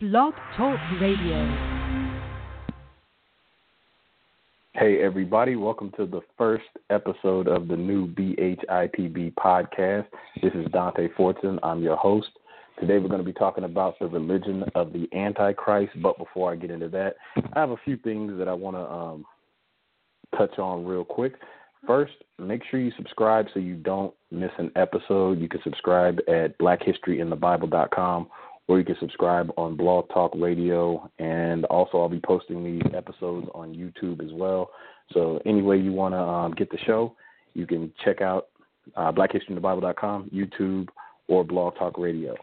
Blog Talk Radio. Hey, everybody, welcome to the first episode of the new BHITB podcast. This is Dante Fortson. I'm your host. Today, we're going to be talking about the religion of the Antichrist. But before I get into that, I have a few things that I want to um, touch on real quick. First, make sure you subscribe so you don't miss an episode. You can subscribe at blackhistoryinthebible.com or you can subscribe on Blog Talk Radio. And also, I'll be posting these episodes on YouTube as well. So, any way you want to um, get the show, you can check out uh, blackhistoryinthebible.com, YouTube, or Blog Talk Radio.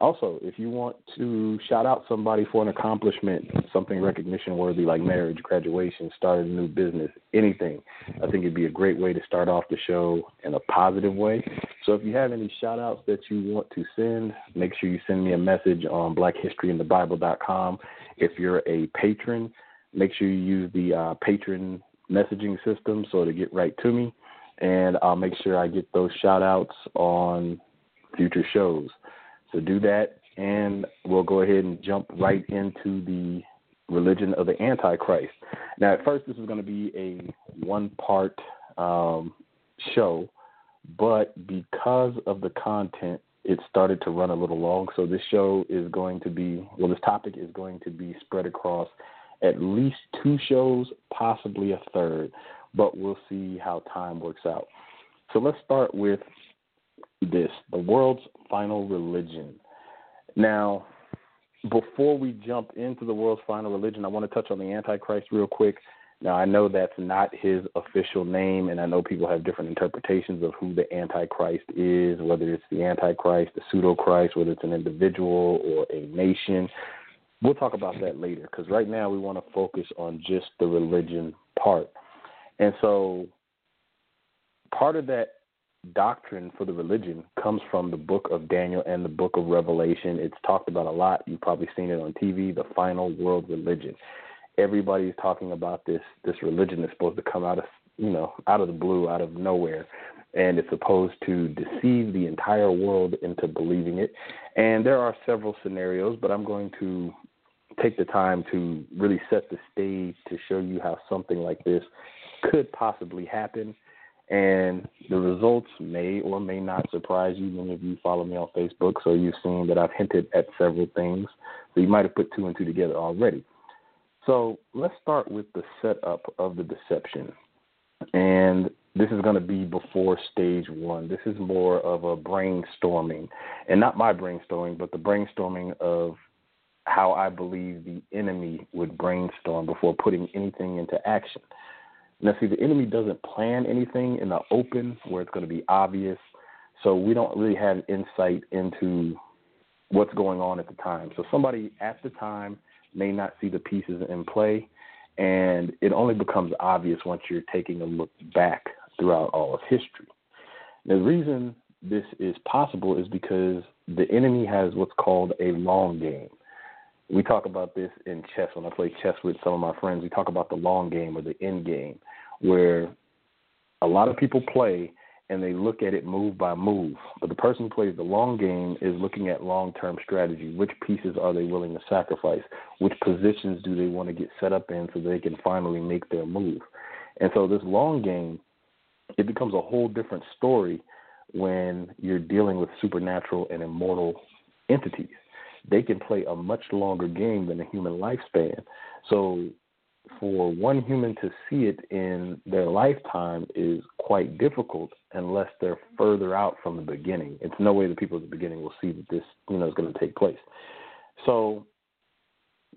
Also, if you want to shout out somebody for an accomplishment, something recognition worthy like marriage, graduation, starting a new business, anything, I think it'd be a great way to start off the show in a positive way. So if you have any shout outs that you want to send, make sure you send me a message on blackhistoryinthebible.com. If you're a patron, make sure you use the uh, patron messaging system so to get right to me. And I'll make sure I get those shout outs on future shows. So do that, and we'll go ahead and jump right into the religion of the Antichrist. Now, at first, this is going to be a one part um, show, but because of the content, it started to run a little long. So this show is going to be, well, this topic is going to be spread across at least two shows, possibly a third, but we'll see how time works out. So let's start with this the world's final religion. Now, before we jump into the world's final religion, I want to touch on the Antichrist real quick. Now, I know that's not his official name, and I know people have different interpretations of who the Antichrist is, whether it's the Antichrist, the pseudo Christ, whether it's an individual or a nation. We'll talk about that later because right now we want to focus on just the religion part. And so, part of that doctrine for the religion comes from the book of Daniel and the book of Revelation. It's talked about a lot. You've probably seen it on TV, the final world religion. Everybody's talking about this this religion that's supposed to come out of you know, out of the blue, out of nowhere. And it's supposed to deceive the entire world into believing it. And there are several scenarios, but I'm going to take the time to really set the stage to show you how something like this could possibly happen and the results may or may not surprise you. Many of you follow me on Facebook, so you've seen that I've hinted at several things. So you might have put two and two together already. So let's start with the setup of the deception. And this is going to be before stage one. This is more of a brainstorming, and not my brainstorming, but the brainstorming of how I believe the enemy would brainstorm before putting anything into action. Now, see, the enemy doesn't plan anything in the open where it's going to be obvious, so we don't really have insight into what's going on at the time. So somebody at the time may not see the pieces in play, and it only becomes obvious once you're taking a look back throughout all of history. The reason this is possible is because the enemy has what's called a long game we talk about this in chess when I play chess with some of my friends. We talk about the long game or the end game, where a lot of people play and they look at it move by move. But the person who plays the long game is looking at long term strategy. Which pieces are they willing to sacrifice? Which positions do they want to get set up in so they can finally make their move? And so this long game, it becomes a whole different story when you're dealing with supernatural and immortal entities they can play a much longer game than a human lifespan. So for one human to see it in their lifetime is quite difficult unless they're further out from the beginning. It's no way the people at the beginning will see that this, you know, is going to take place. So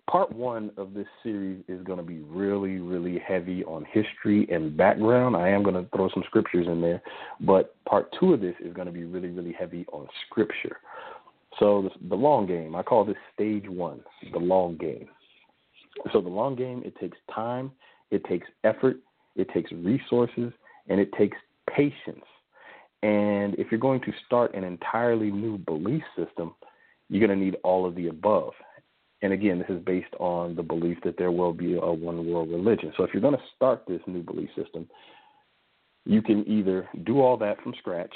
part one of this series is going to be really, really heavy on history and background. I am going to throw some scriptures in there, but part two of this is going to be really, really heavy on scripture. So the, the long game, I call this stage one, the long game. So the long game, it takes time, it takes effort, it takes resources, and it takes patience. And if you're going to start an entirely new belief system, you're going to need all of the above. And again, this is based on the belief that there will be a one world religion. So if you're going to start this new belief system, you can either do all that from scratch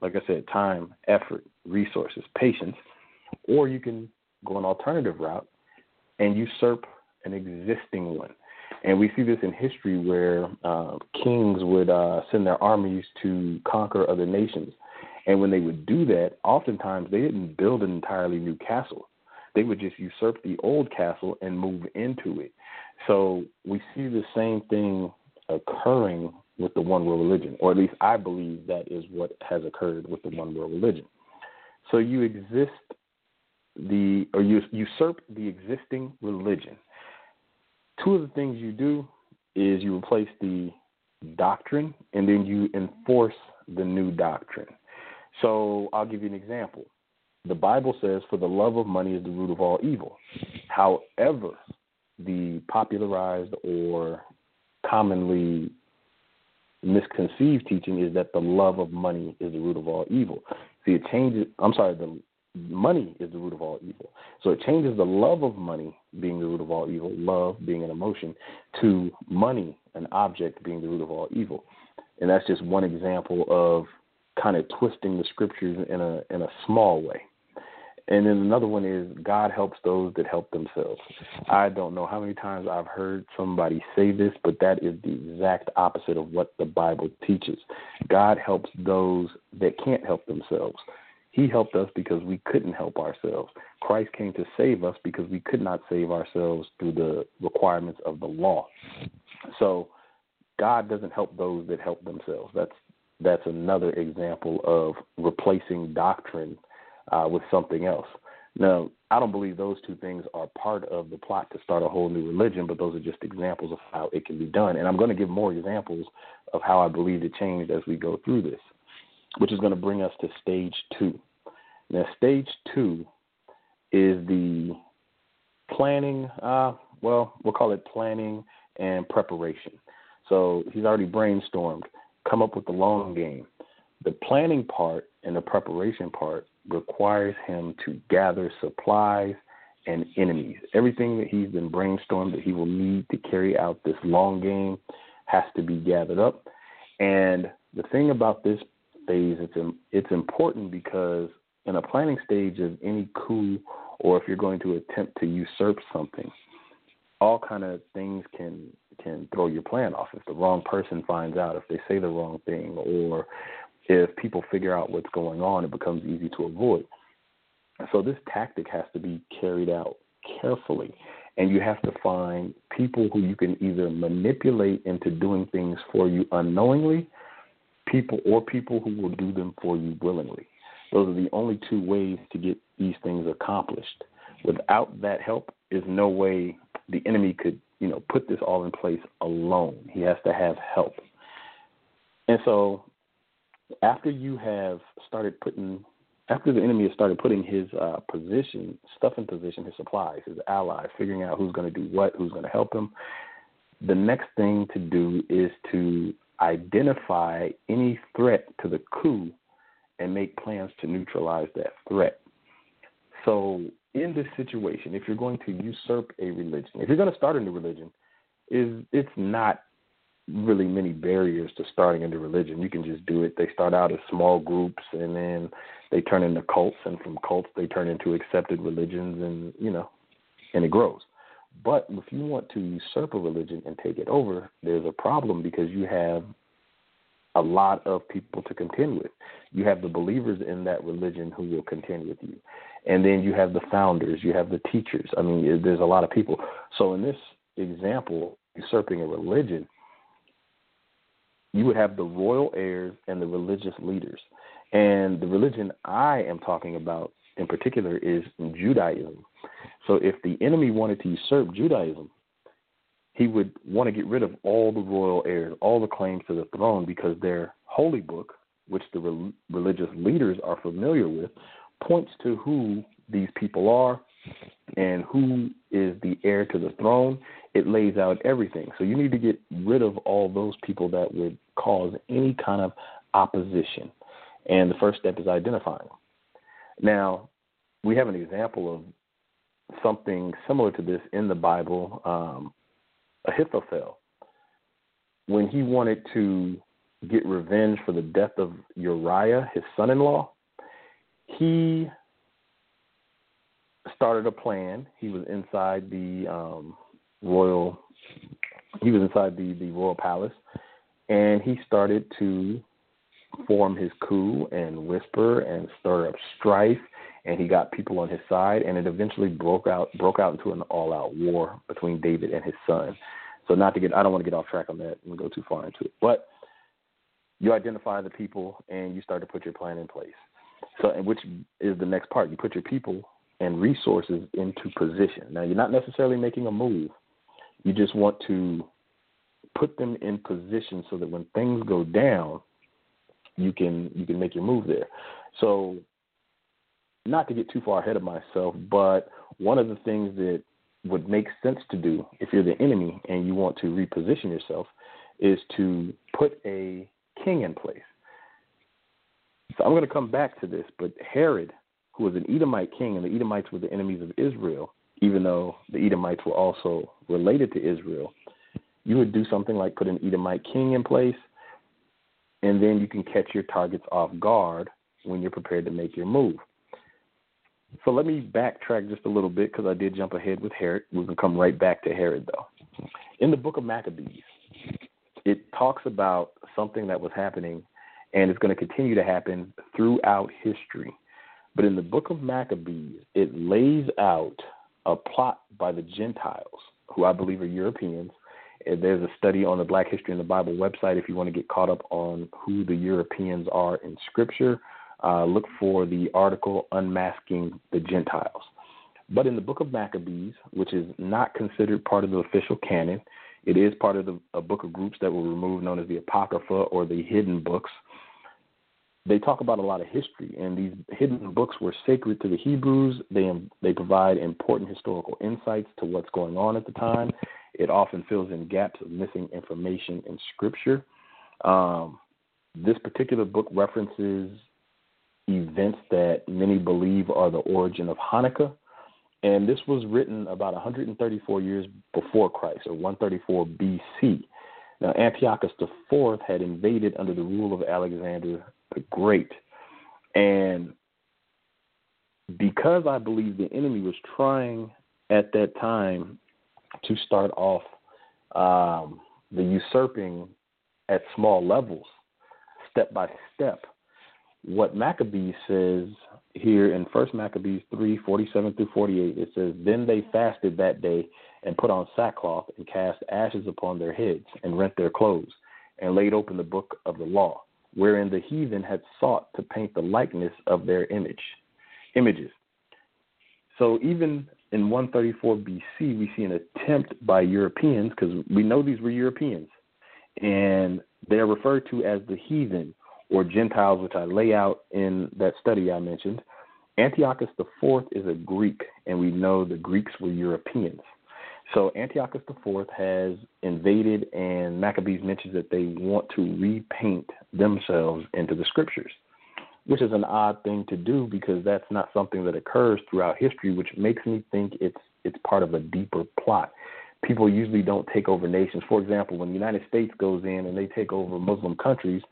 like I said, time, effort, resources, patience, or you can go an alternative route and usurp an existing one. And we see this in history where uh, kings would uh, send their armies to conquer other nations. And when they would do that, oftentimes they didn't build an entirely new castle. They would just usurp the old castle and move into it. So we see the same thing occurring with the one world religion, or at least I believe that is what has occurred with the one world religion. So you exist the or you usurp the existing religion. Two of the things you do is you replace the doctrine and then you enforce the new doctrine. So I'll give you an example. The Bible says, For the love of money is the root of all evil. However, the popularized or commonly misconceived teaching is that the love of money is the root of all evil. See, it changes, I'm sorry, the money is the root of all evil. So it changes the love of money being the root of all evil, love being an emotion, to money, an object, being the root of all evil. And that's just one example of kind of twisting the scriptures in a in a small way. And then another one is God helps those that help themselves. I don't know how many times I've heard somebody say this, but that is the exact opposite of what the Bible teaches. God helps those that can't help themselves. He helped us because we couldn't help ourselves. Christ came to save us because we could not save ourselves through the requirements of the law. So God doesn't help those that help themselves. That's that's another example of replacing doctrine uh, with something else. Now, I don't believe those two things are part of the plot to start a whole new religion, but those are just examples of how it can be done. And I'm going to give more examples of how I believe it changed as we go through this which is going to bring us to stage two. Now, stage two is the planning, uh, well, we'll call it planning and preparation. So he's already brainstormed, come up with the long game. The planning part and the preparation part requires him to gather supplies and enemies. Everything that he's been brainstormed that he will need to carry out this long game has to be gathered up. And the thing about this phase, it's it's important because in a planning stage of any coup, or if you're going to attempt to usurp something, all kind of things can can throw your plan off. If the wrong person finds out, if they say the wrong thing, or if people figure out what's going on, it becomes easy to avoid. So this tactic has to be carried out carefully, and you have to find people who you can either manipulate into doing things for you unknowingly people or people who will do them for you willingly. Those are the only two ways to get these things accomplished. Without that help, there's no way the enemy could, you know, put this all in place alone. He has to have help. And so after you have started putting after the enemy has started putting his uh, position, stuff in position, his supplies, his allies, figuring out who's going to do what, who's going to help him, the next thing to do is to identify any threat to the coup and make plans to neutralize that threat. So, in this situation, if you're going to usurp a religion, if you're going to start a new religion, is it's not really many barriers to starting a new religion. You can just do it. They start out as small groups and then they turn into cults and from cults they turn into accepted religions and you know and it grows. But if you want to usurp a religion and take it over, there's a problem because you have a lot of people to contend with. You have the believers in that religion who will contend with you. And then you have the founders, you have the teachers. I mean, there's a lot of people. So in this example, usurping a religion, you would have the royal heirs and the religious leaders. And the religion I am talking about in particular is Judaism. So if the enemy wanted to usurp Judaism, he would want to get rid of all the royal heirs, all the claims to the throne, because their holy book, which the re- religious leaders are familiar with, points to who these people are and who is the heir to the throne. It lays out everything. So you need to get rid of all those people that would cause any kind of opposition. And the first step is identifying. Now, we have an example of something similar to this in the Bible. Um, Ahithophel, when he wanted to get revenge for the death of Uriah, his son in law, he started a plan. He was inside the um, royal. He was inside the the royal palace, and he started to form his coup and whisper and stir up strife and he got people on his side and it eventually broke out broke out into an all out war between David and his son. So not to get I don't want to get off track on that and go too far into it. But you identify the people and you start to put your plan in place. So which is the next part. You put your people and resources into position. Now you're not necessarily making a move. You just want to put them in position so that when things go down, you can you can make your move there. So not to get too far ahead of myself, but one of the things that would make sense to do if you're the enemy and you want to reposition yourself is to put a king in place. So I'm going to come back to this, but Herod, who was an Edomite king, and the Edomites were the enemies of Israel, even though the Edomites were also related to Israel, you would do something like put an Edomite king in place, and then you can catch your targets off guard when you're prepared to make your move. So let me backtrack just a little bit because I did jump ahead with Herod. We can come right back to Herod, though. In the book of Maccabees, it talks about something that was happening and it's going to continue to happen throughout history. But in the book of Maccabees, it lays out a plot by the Gentiles, who I believe are Europeans. There's a study on the Black History in the Bible website if you want to get caught up on who the Europeans are in Scripture uh, look for the article Unmasking the Gentiles. But in the book of Maccabees, which is not considered part of the official canon, it is part of the, a book of groups that were removed known as the Apocrypha or the hidden books. They talk about a lot of history, and these hidden books were sacred to the Hebrews. They they provide important historical insights to what's going on at the time. It often fills in gaps of missing information in Scripture. Um, this particular book references events that many believe are the origin of Hanukkah. And this was written about 134 years before Christ, or 134 BC. Now, Antiochus IV had invaded under the rule of Alexander the Great. And because I believe the enemy was trying at that time to start off um, the usurping at small levels, step by step, what Maccabees says here in First Maccabees three forty seven through forty eight. It says, "Then they fasted that day and put on sackcloth and cast ashes upon their heads and rent their clothes and laid open the book of the law, wherein the heathen had sought to paint the likeness of their image images." So even in 134 BC, we see an attempt by Europeans, because we know these were Europeans, and they're referred to as the heathen or Gentiles, which I lay out in that study I mentioned. Antiochus IV is a Greek, and we know the Greeks were Europeans. So Antiochus IV has invaded, and Maccabees mentions that they want to repaint themselves into the scriptures, which is an odd thing to do because that's not something that occurs throughout history, which makes me think it's it's part of a deeper plot. People usually don't take over nations. For example, when the United States goes in and they take over Muslim countries,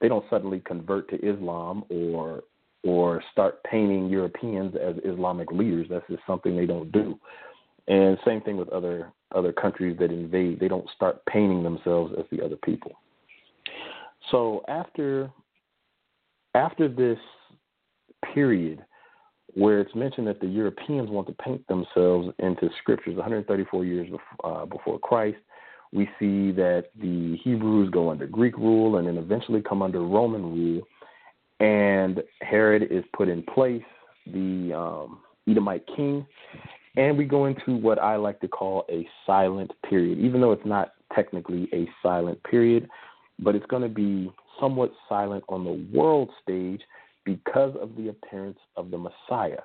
they don't suddenly convert to Islam or or start painting Europeans as Islamic leaders. That's just something they don't do. And same thing with other other countries that invade. They don't start painting themselves as the other people. So after after this period where it's mentioned that the Europeans want to paint themselves into scriptures 134 years before, uh, before Christ, we see that the Hebrews go under Greek rule and then eventually come under Roman rule. And Herod is put in place, the um, Edomite king. And we go into what I like to call a silent period, even though it's not technically a silent period, but it's going to be somewhat silent on the world stage because of the appearance of the Messiah.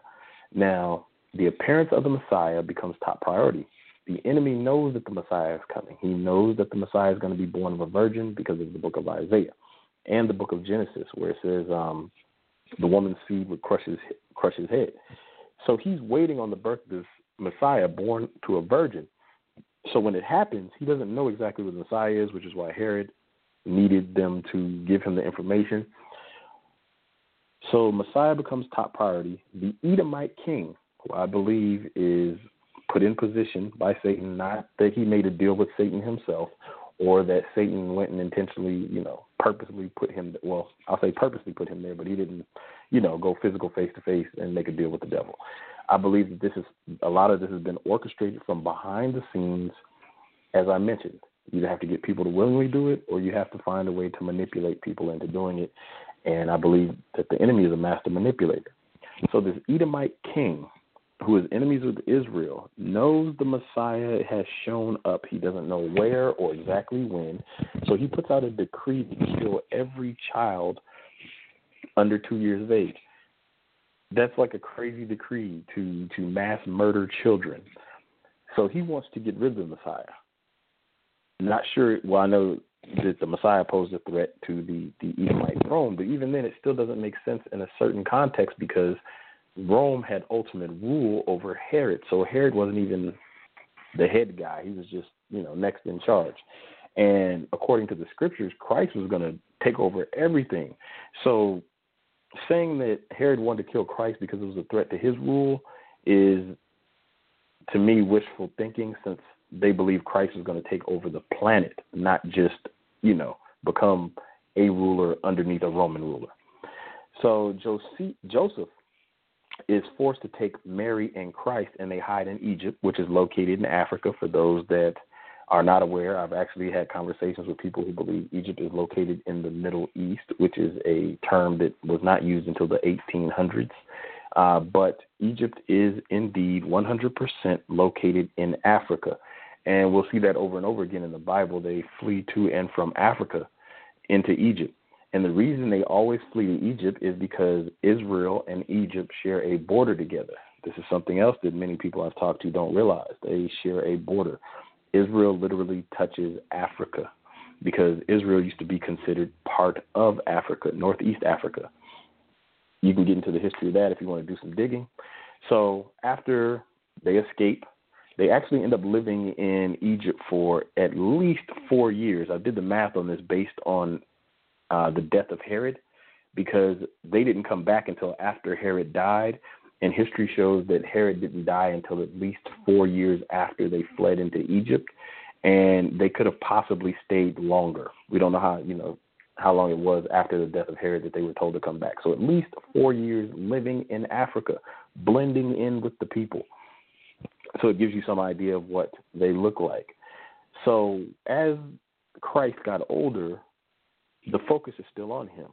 Now, the appearance of the Messiah becomes top priority the enemy knows that the Messiah is coming. He knows that the Messiah is going to be born of a virgin because of the book of Isaiah and the book of Genesis, where it says um, the woman's seed would crush his, crush his head. So he's waiting on the birth of this Messiah born to a virgin. So when it happens, he doesn't know exactly what the Messiah is, which is why Herod needed them to give him the information. So Messiah becomes top priority. The Edomite king who I believe is put in position by Satan, not that he made a deal with Satan himself or that Satan went and intentionally, you know, purposely put him well, I'll say purposely put him there, but he didn't, you know, go physical face to face and make a deal with the devil. I believe that this is a lot of this has been orchestrated from behind the scenes, as I mentioned. You either have to get people to willingly do it or you have to find a way to manipulate people into doing it. And I believe that the enemy is a master manipulator. So this Edomite king who is enemies with Israel, knows the Messiah has shown up. He doesn't know where or exactly when. So he puts out a decree to kill every child under two years of age. That's like a crazy decree to, to mass murder children. So he wants to get rid of the Messiah. Not sure, well, I know that the Messiah posed a threat to the, the Edomite throne, but even then, it still doesn't make sense in a certain context because – Rome had ultimate rule over Herod. So Herod wasn't even the head guy. He was just, you know, next in charge. And according to the scriptures, Christ was going to take over everything. So saying that Herod wanted to kill Christ because it was a threat to his rule is, to me, wishful thinking since they believe Christ is going to take over the planet, not just, you know, become a ruler underneath a Roman ruler. So Joseph is forced to take Mary and Christ and they hide in Egypt, which is located in Africa. For those that are not aware, I've actually had conversations with people who believe Egypt is located in the Middle East, which is a term that was not used until the 1800s. Uh, but Egypt is indeed 100% located in Africa. And we'll see that over and over again in the Bible. They flee to and from Africa into Egypt. And the reason they always flee to Egypt is because Israel and Egypt share a border together. This is something else that many people I've talked to don't realize. They share a border. Israel literally touches Africa because Israel used to be considered part of Africa, Northeast Africa. You can get into the history of that if you want to do some digging. So after they escape, they actually end up living in Egypt for at least four years. I did the math on this based on uh, the death of Herod because they didn't come back until after Herod died. And history shows that Herod didn't die until at least four years after they fled into Egypt. And they could have possibly stayed longer. We don't know how, you know, how long it was after the death of Herod that they were told to come back. So at least four years living in Africa, blending in with the people. So it gives you some idea of what they look like. So as Christ got older, the focus is still on him.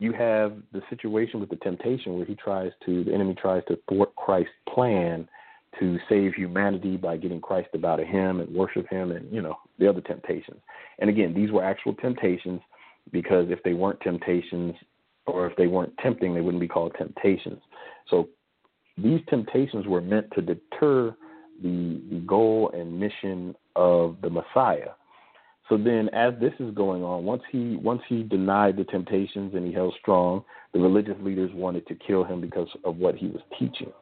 You have the situation with the temptation where he tries to, the enemy tries to thwart Christ's plan to save humanity by getting Christ about him and worship him and, you know, the other temptations. And again, these were actual temptations because if they weren't temptations or if they weren't tempting, they wouldn't be called temptations. So these temptations were meant to deter the, the goal and mission of the Messiah so then, as this is going on, once he once he denied the temptations and he held strong, the religious leaders wanted to kill him because of what he was teaching.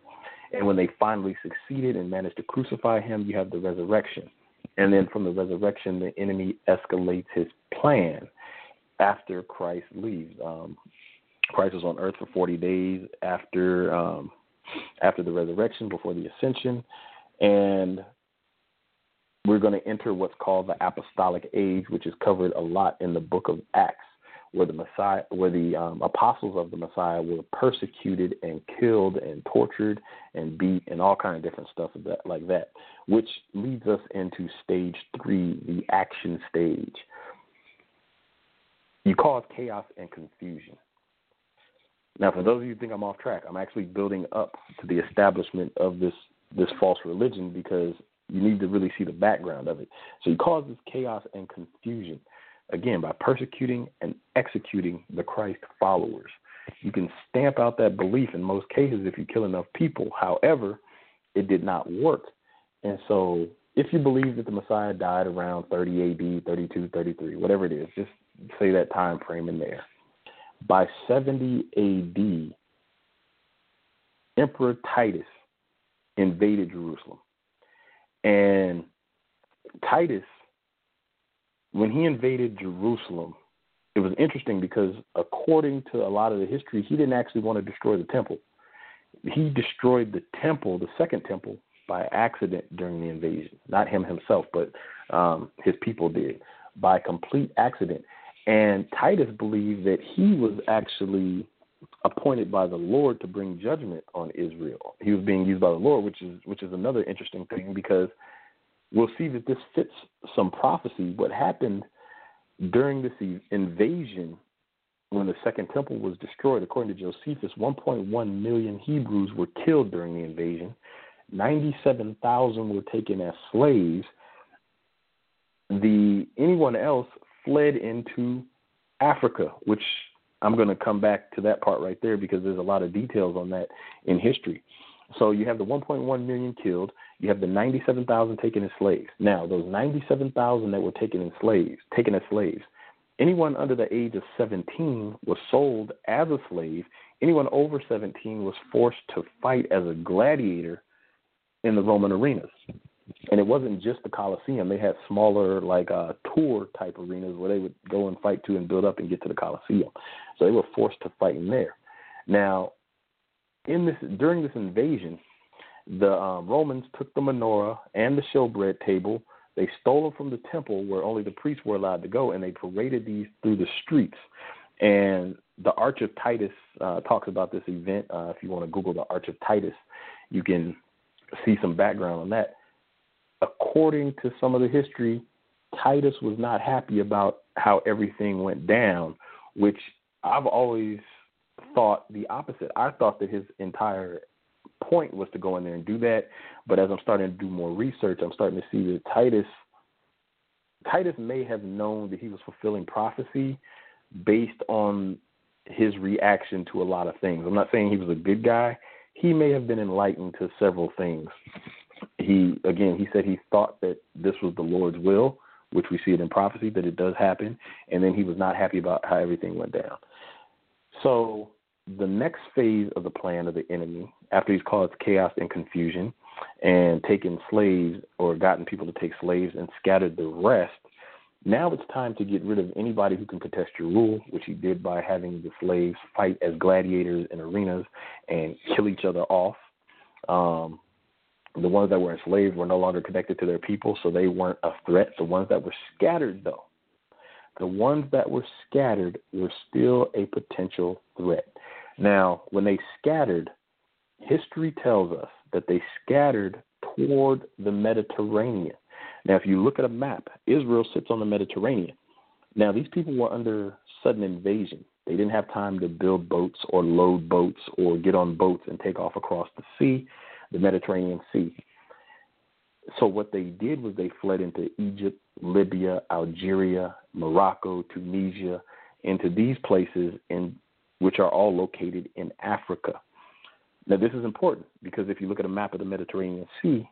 And when they finally succeeded and managed to crucify him, you have the resurrection. And then from the resurrection, the enemy escalates his plan after Christ leaves. Um, Christ was on earth for 40 days after um, after the resurrection, before the ascension, and we're going to enter what's called the apostolic age, which is covered a lot in the book of Acts, where the Messiah, where the um, apostles of the Messiah were persecuted and killed and tortured and beat and all kind of different stuff that, like that, which leads us into stage three, the action stage. You cause chaos and confusion. Now, for those of you who think I'm off track, I'm actually building up to the establishment of this this false religion because you need to really see the background of it. So he causes chaos and confusion, again, by persecuting and executing the Christ followers. You can stamp out that belief in most cases if you kill enough people. However, it did not work. And so if you believe that the Messiah died around 30 AD, 32, 33, whatever it is, just say that time frame in there. By 70 AD, Emperor Titus invaded Jerusalem. And Titus, when he invaded Jerusalem, it was interesting because according to a lot of the history, he didn't actually want to destroy the temple. he destroyed the temple, the second temple, by accident during the invasion. Not him himself, but um, his people did by complete accident. And Titus believed that he was actually appointed by the Lord to bring judgment on Israel. He was being used by the Lord, which is which is another interesting thing because we'll see that this fits some prophecy. What happened during this invasion when the second temple was destroyed, according to Josephus, 1.1 million Hebrews were killed during the invasion. 97,000 were taken as slaves. The anyone else fled into Africa, which I'm going to come back to that part right there because there's a lot of details on that in history. So you have the 1.1 million killed, you have the 97,000 taken as slaves. Now, those 97,000 that were taken as slaves, taken as slaves, anyone under the age of 17 was sold as a slave. Anyone over 17 was forced to fight as a gladiator in the Roman arenas. And it wasn't just the Colosseum. They had smaller, like uh, tour type arenas where they would go and fight to and build up and get to the Colosseum. So they were forced to fight in there. Now, in this during this invasion, the um, Romans took the menorah and the showbread table. They stole them from the temple where only the priests were allowed to go, and they paraded these through the streets. And the Arch of Titus uh, talks about this event. Uh, if you want to Google the Arch of Titus, you can see some background on that. According to some of the history, Titus was not happy about how everything went down, which I've always thought the opposite. I thought that his entire point was to go in there and do that, but as I'm starting to do more research, I'm starting to see that Titus Titus may have known that he was fulfilling prophecy based on his reaction to a lot of things. I'm not saying he was a good guy. He may have been enlightened to several things. He again, he said he thought that this was the Lord's will, which we see it in prophecy that it does happen, and then he was not happy about how everything went down. So the next phase of the plan of the enemy, after he's caused chaos and confusion and taken slaves or gotten people to take slaves and scattered the rest, now it's time to get rid of anybody who can contest your rule, which he did by having the slaves fight as gladiators in arenas and kill each other off. Um, the ones that were enslaved were no longer connected to their people, so they weren't a threat. The ones that were scattered, though, the ones that were scattered were still a potential threat. Now, when they scattered, history tells us that they scattered toward the Mediterranean. Now, if you look at a map, Israel sits on the Mediterranean. Now, these people were under sudden invasion. They didn't have time to build boats or load boats or get on boats and take off across the sea, the Mediterranean Sea. So, what they did was they fled into Egypt, Libya, Algeria, Morocco, Tunisia, into these places in which are all located in Africa. Now, this is important because if you look at a map of the Mediterranean Sea,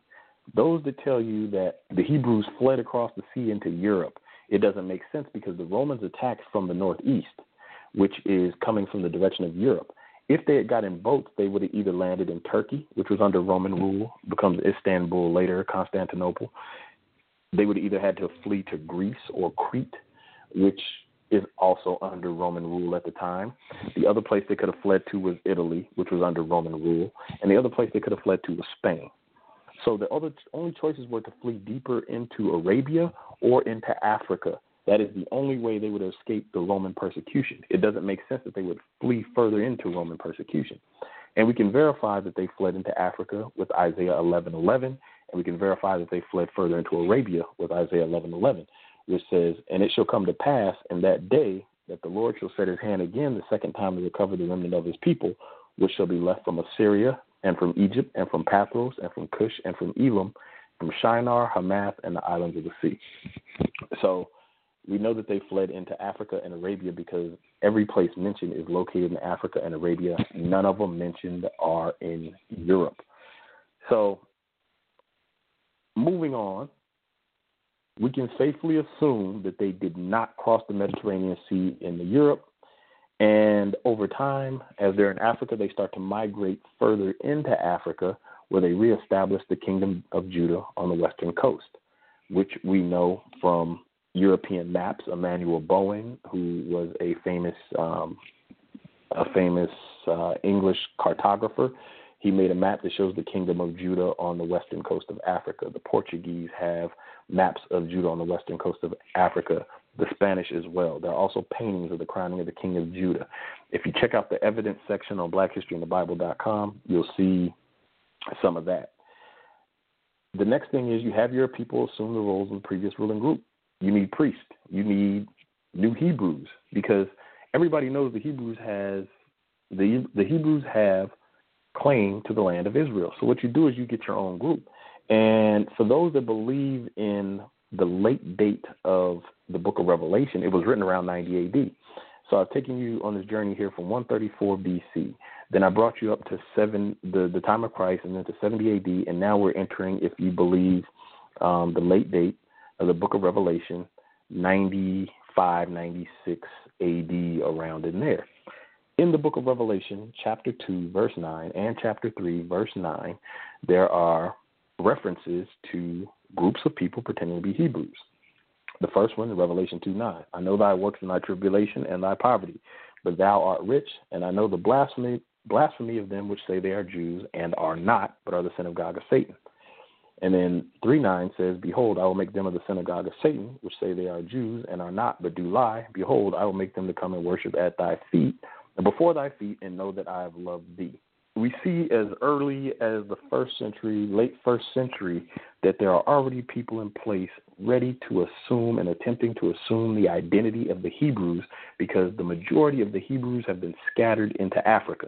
those that tell you that the Hebrews fled across the sea into Europe, it doesn't make sense because the Romans attacked from the northeast, which is coming from the direction of Europe. If they had gotten boats, they would have either landed in Turkey, which was under Roman rule, becomes Istanbul later, Constantinople. They would either had to flee to Greece or Crete, which is also under Roman rule at the time. The other place they could have fled to was Italy, which was under Roman rule, and the other place they could have fled to was Spain. So the other only choices were to flee deeper into Arabia or into Africa. That is the only way they would escape the Roman persecution. It doesn't make sense that they would flee further into Roman persecution. And we can verify that they fled into Africa with Isaiah 11:11, and we can verify that they fled further into Arabia with Isaiah 11:11 which says, And it shall come to pass in that day that the Lord shall set his hand again the second time to recover the remnant of his people, which shall be left from Assyria, and from Egypt, and from Pathros, and from Cush, and from Elam, from Shinar, Hamath, and the islands of the sea. So we know that they fled into Africa and Arabia because every place mentioned is located in Africa and Arabia. None of them mentioned are in Europe. So moving on, we can safely assume that they did not cross the Mediterranean Sea into Europe. And over time, as they're in Africa, they start to migrate further into Africa, where they reestablish the kingdom of Judah on the western coast, which we know from European maps. Emanuel Bowen, who was a famous, um, a famous uh, English cartographer, He made a map that shows the kingdom of Judah on the western coast of Africa. The Portuguese have maps of Judah on the western coast of Africa. The Spanish as well. There are also paintings of the crowning of the king of Judah. If you check out the evidence section on blackhistoryinthebible.com, you'll see some of that. The next thing is you have your people assume the roles of the previous ruling group. You need priests. You need new Hebrews because everybody knows the Hebrews has the the Hebrews have claim to the land of Israel. So what you do is you get your own group. And for those that believe in the late date of the book of Revelation, it was written around 90 AD. So I've taken you on this journey here from 134 BC. Then I brought you up to seven, the, the time of Christ, and then to 70 AD. And now we're entering, if you believe um, the late date of the book of Revelation, 95, 96 AD, around in there. In the book of Revelation, chapter 2, verse 9, and chapter 3, verse 9, there are references to groups of people pretending to be Hebrews. The first one, Revelation 2 9. I know thy works and thy tribulation and thy poverty, but thou art rich, and I know the blasphemy blasphemy of them which say they are Jews and are not, but are the synagogue of Satan. And then 3 9 says, Behold, I will make them of the synagogue of Satan, which say they are Jews and are not, but do lie. Behold, I will make them to come and worship at thy feet, and before thy feet, and know that I have loved thee we see as early as the first century, late first century, that there are already people in place ready to assume and attempting to assume the identity of the Hebrews because the majority of the Hebrews have been scattered into Africa.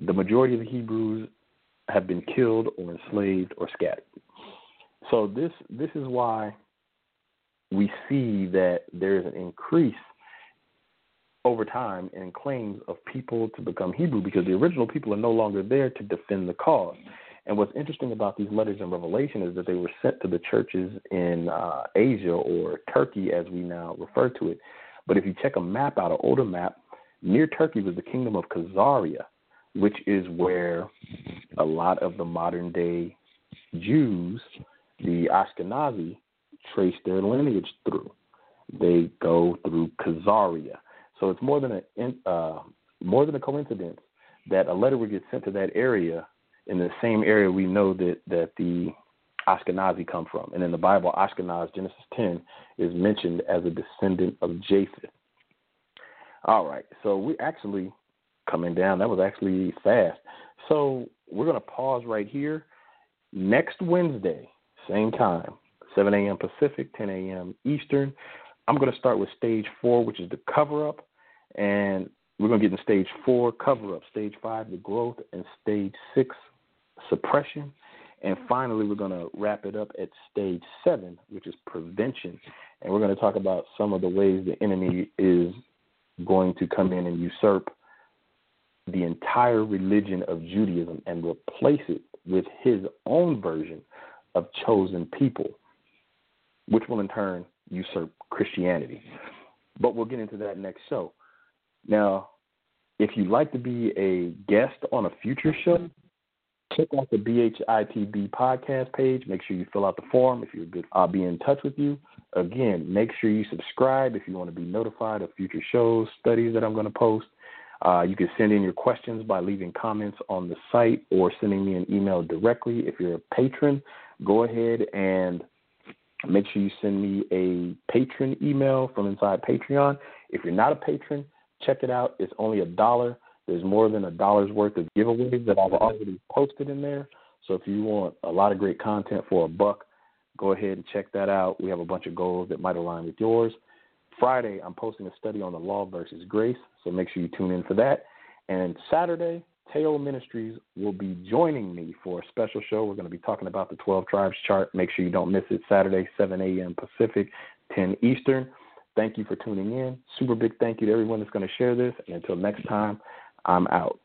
The majority of the Hebrews have been killed or enslaved or scattered. So this this is why we see that there is an increase over time in claims of people to become Hebrew because the original people are no longer there to defend the cause. And what's interesting about these letters in Revelation is that they were sent to the churches in uh, Asia or Turkey, as we now refer to it. But if you check a map out, an older map, near Turkey was the kingdom of Khazaria, which is where a lot of the modern day Jews, the Ashkenazi, trace their lineage through. They go through Khazaria. So it's more than a uh, more than a coincidence that a letter would get sent to that area in the same area we know that that the Ashkenazi come from. And in the Bible, Ashkenaz, Genesis 10, is mentioned as a descendant of Japheth. All right, so we actually coming down. That was actually fast. So we're going to pause right here. Next Wednesday, same time, 7 a.m. Pacific, 10 a.m. Eastern. I'm going to start with stage four, which is the cover up. And we're going to get in stage four, cover up, stage five, the growth, and stage six, suppression. And finally, we're going to wrap it up at stage seven, which is prevention. And we're going to talk about some of the ways the enemy is going to come in and usurp the entire religion of Judaism and replace it with his own version of chosen people, which will in turn usurp Christianity. But we'll get into that next show. Now, if you'd like to be a guest on a future show, check out the BHITB podcast page. Make sure you fill out the form if you're good. I'll be in touch with you. Again, make sure you subscribe if you want to be notified of future shows, studies that I'm going to post. Uh, you can send in your questions by leaving comments on the site or sending me an email directly. If you're a patron, go ahead and make sure you send me a patron email from inside Patreon. If you're not a patron, Check it out. It's only a dollar. There's more than a dollar's worth of giveaways that I've already posted in there. So if you want a lot of great content for a buck, go ahead and check that out. We have a bunch of goals that might align with yours. Friday, I'm posting a study on the law versus grace, so make sure you tune in for that. And Saturday, Teo Ministries will be joining me for a special show. We're going to be talking about the 12 tribes chart. Make sure you don't miss it. Saturday, 7 a.m. Pacific, 10 Eastern. Thank you for tuning in. Super big thank you to everyone that's going to share this. And until next time, I'm out.